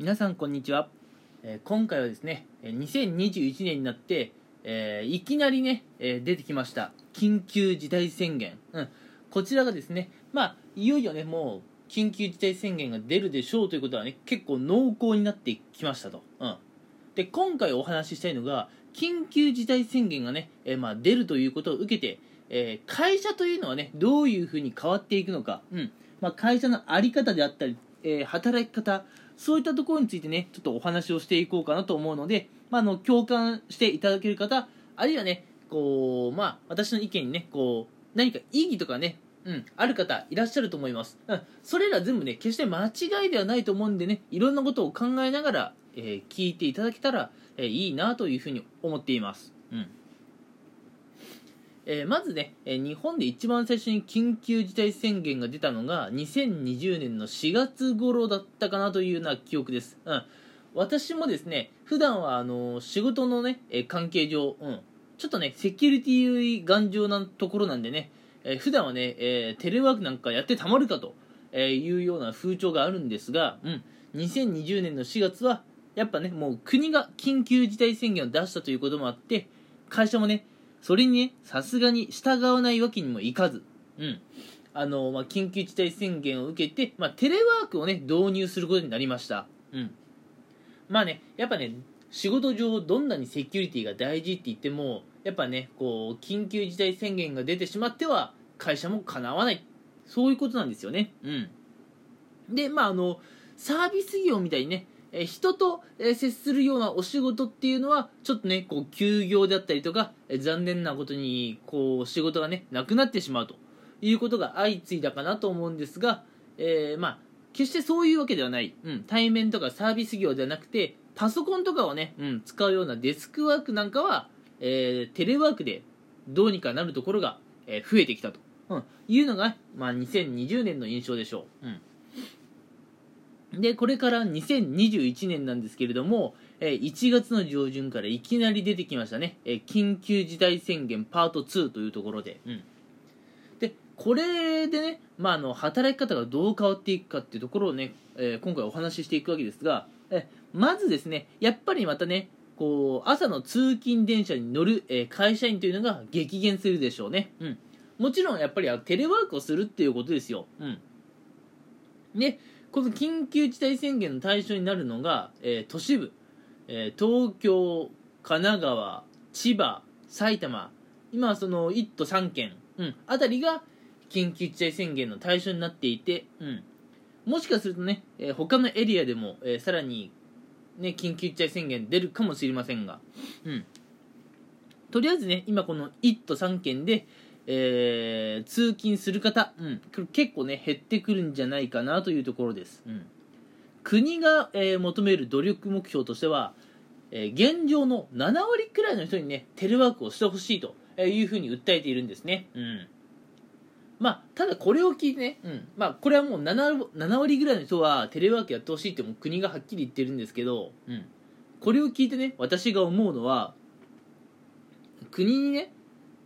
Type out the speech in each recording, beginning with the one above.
皆さんこんにちは、えー今回はですね2021年になって、えーいきなりね、えー出てきました。緊急事態宣言、うん、こちらがですねまあいよいよねもう緊急事態宣言が出るでしょうということはね結構濃厚になってきましたと、うん、で今回お話ししたいのが緊急事態宣言がね、えまあ、出るということを受けて、え会社というのはねどういうふうに変わっていくのか、うん。まあ、会社の在り方であったり、え働き方そういったところについてねちょっとお話をしていこうかなと思うので、まあ、あの共感していただける方あるいはねこう、まあ、私の意見にねこう何か意義とかねうん、ある方いらっしゃると思います、うん、それら全部ね決して間違いではないと思うんでねいろんなことを考えながら、えー聞いていただけたら、えーいいなというふうに思っています、うん。えーまずね、えー日本で一番最初に緊急事態宣言が出たのが2020年の4月頃だったかなというような記憶です、うん、私もですね普段はあの仕事のね、えー関係上、うん、ちょっとねセキュリティ頑丈なところなんでねえー普段はね、えーテレワークなんかやってたまるかとえーいうような風潮があるんですが、うん、2020年の4月はやっぱねもう国が緊急事態宣言を出したということもあって会社もねそれにねさすがに従わないわけにもいかず、うん。あのまあ、緊急事態宣言を受けて、まあ、テレワークをね導入することになりました、うん、まあねやっぱね仕事上どんなにセキュリティが大事って言ってもやっぱねこう緊急事態宣言が出てしまっては会社もかなわない。そういうことなんですよね。うん。でまああのサービス業みたいにねえ人とえ接するようなお仕事っていうのはちょっとねこう休業であったりとかえ残念なことにこう仕事がねなくなってしまうということが相次いだかなと思うんですが、えーまあ決してそういうわけではない、うん、対面とかサービス業ではなくてパソコンとかをね、うん、使うようなデスクワークなんかは、えーテレワークでどうにかなるところが、えー増えてきたと、うん、いうのが、まあ、2020年の印象でしょう、うん、でこれから2021年なんですけれども、えー1月の上旬からいきなり出てきましたね、えー緊急事態宣言パート2というところで、うん。でこれでね、まあ、あの働き方がどう変わっていくかっていうところをね、えー今回お話ししていくわけですが、えまずですねやっぱりまたねこう朝の通勤電車に乗る、えー会社員というのが激減するでしょうね、うん、もちろんやっぱりテレワークをするっていうことですよ、うん、でこの緊急事態宣言の対象になるのが、えー都市部、えー東京神奈川千葉埼玉今はその1都3県、うん、あたりが緊急事態宣言の対象になっていて、うん、もしかするとね、えー他のエリアでも、えーさらに、ね、緊急事態宣言出るかもしれませんが、うん、とりあえずね今この1都3県で、えー通勤する方、うん、結構ね減ってくるんじゃないかなというところです、うん、国が、えー求める努力目標としては、えー現状の7割くらいの人にねテレワークをしてほしいというふうに訴えているんですね、うん。まあ、ただこれを聞いてね、うん。まあ、これはもう 7, 7割ぐらいの人はテレワークやってほしいってもう国がはっきり言ってるんですけど、うん、これを聞いてね私が思うのは国にね、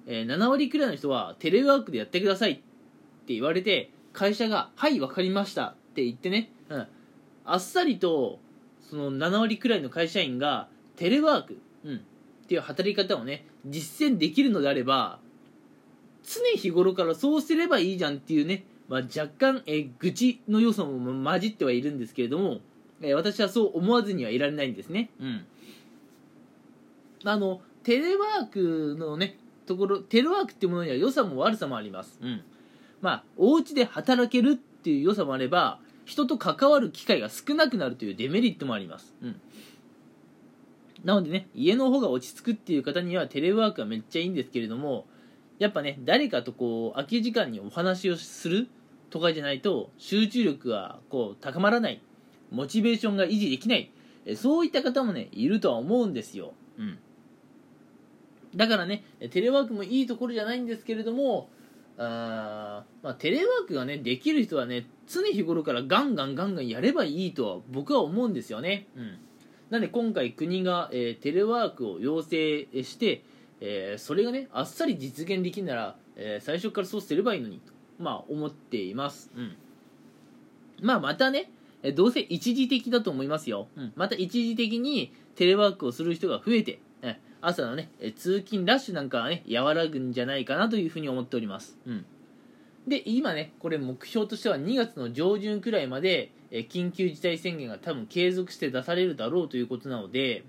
えー7割くらいの人はテレワークでやってくださいって言われて会社が「はい分かりました」って言ってね、うん、あっさりとその7割くらいの会社員がテレワーク、うん、っていう働き方をね実践できるのであれば常日頃からそうすればいいじゃんっていうね、まあ、若干、えー愚痴の要素も混じってはいるんですけれども、えー私はそう思わずにはいられないんですね。うん。あの、テレワークのね、ところ、テレワークっていうものには良さも悪さもあります。うん。まあ、お家で働けるっていう良さもあれば、人と関わる機会が少なくなるというデメリットもあります。うん。なのでね、家の方が落ち着くっていう方にはテレワークはめっちゃいいんですけれども、やっぱね誰かとこう空き時間にお話をするとかじゃないと集中力がこう高まらないモチベーションが維持できないえそういった方もねいるとは思うんですよ、うん、だからねテレワークもいいところじゃないんですけれどもあー、まあ、テレワークがねできる人はね常日頃からガンガンガンガンやればいいとは僕は思うんですよね、うん、なんで今回国が、えーテレワークを要請してえーそれがねあっさり実現できるなら、えー最初からそうすればいいのにと、まあ、思っています、うん。まあ、またね、えどうせ一時的だと思いますよ、うん、また一時的にテレワークをする人が増えて、朝のね通勤ラッシュなんかはね和らぐんじゃないかなというふうに思っております、うん。で今ねこれ目標としては2月の上旬くらいまで、え緊急事態宣言が多分継続して出されるだろうということなので、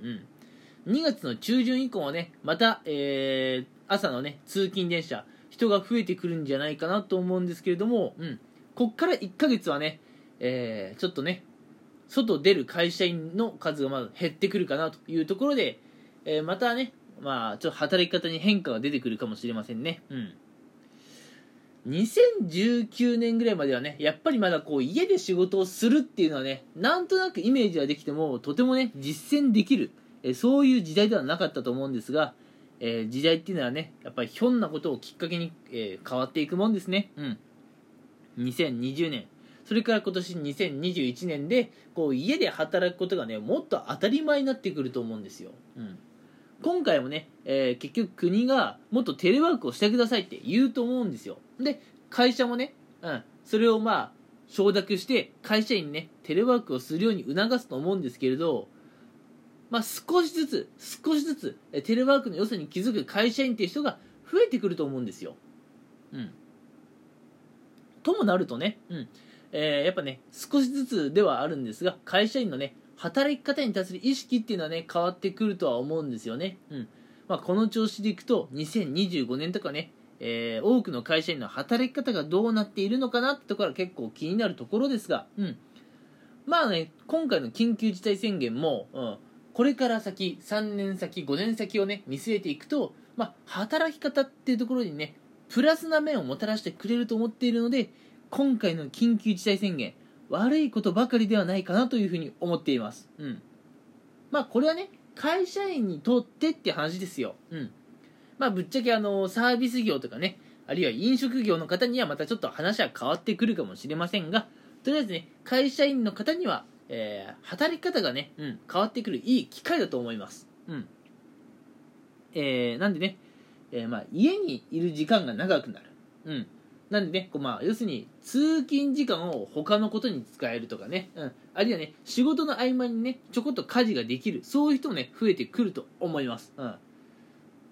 うん、2月の中旬以降はねまた、えー、朝のね通勤電車人が増えてくるんじゃないかなと思うんですけれども、うん、こっから1ヶ月はね、えー、ちょっとね外出る会社員の数がまず減ってくるかなというところで、えー、またねまあちょっと働き方に変化が出てくるかもしれませんねうん2019年ぐらいまではね、やっぱりまだこう家で仕事をするっていうのはね、なんとなくイメージはできても、とてもね、実践できる、えそういう時代ではなかったと思うんですが、えー、時代っていうのはね、やっぱりひょんなことをきっかけに、えー、変わっていくもんですね。うん。2020年、それから今年2021年で、こう家で働くことがね、もっと当たり前になってくると思うんですよ。うん。今回もね、えー、結局国がもっとテレワークをしてくださいって言うと思うんですよ。で、会社もね、うん、それをまあ、承諾して会社員にね、テレワークをするように促すと思うんですけれど、まあ少しずつ、少しずつ、テレワークの良さに気づく会社員っていう人が増えてくると思うんですよ。うん。ともなるとね、うん。えー、やっぱね、少しずつではあるんですが、会社員のね、働き方に対する意識っていうのはね変わってくるとは思うんですよね、うん。まあ、この調子でいくと2025年とかね、えー、多くの会社員の働き方がどうなっているのかなってところは結構気になるところですが、うん、まあね今回の緊急事態宣言も、うん、これから先3年先5年先をね見据えていくと、まあ、働き方っていうところにねプラスな面をもたらしてくれると思っているので今回の緊急事態宣言悪いことばかりではないかなというふうに思っています。うん。まあこれはね、会社員にとってって話ですよ。うん。まあぶっちゃけあの、サービス業とかね、あるいは飲食業の方にはまたちょっと話は変わってくるかもしれませんが、とりあえずね、会社員の方には、えー、働き方がね、うん、変わってくるいい機会だと思います。うん。えー、なんでね、えー、まあ家にいる時間が長くなる。うん。なんでね、こうまあ、要するに、通勤時間を他のことに使えるとかね、うん、あるいはね、仕事の合間にね、ちょこっと家事ができる、そういう人もね、増えてくると思います。うん。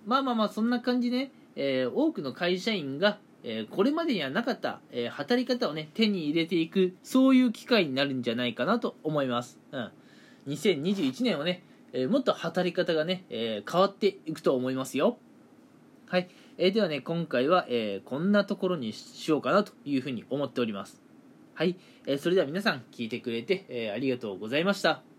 まあまあまあ、そんな感じでね、えー、多くの会社員が、えー、これまでにはなかった、えー、働き方をね、手に入れていく、そういう機会になるんじゃないかなと思います。うん。2021年はね、えもっと働き方がね、え変わっていくと思いますよ。はい。えー、ではね、今回は、えー、こんなところにしようかなというふうに思っております。はい。えー、それでは皆さん聞いてくれて、えありがとうございました。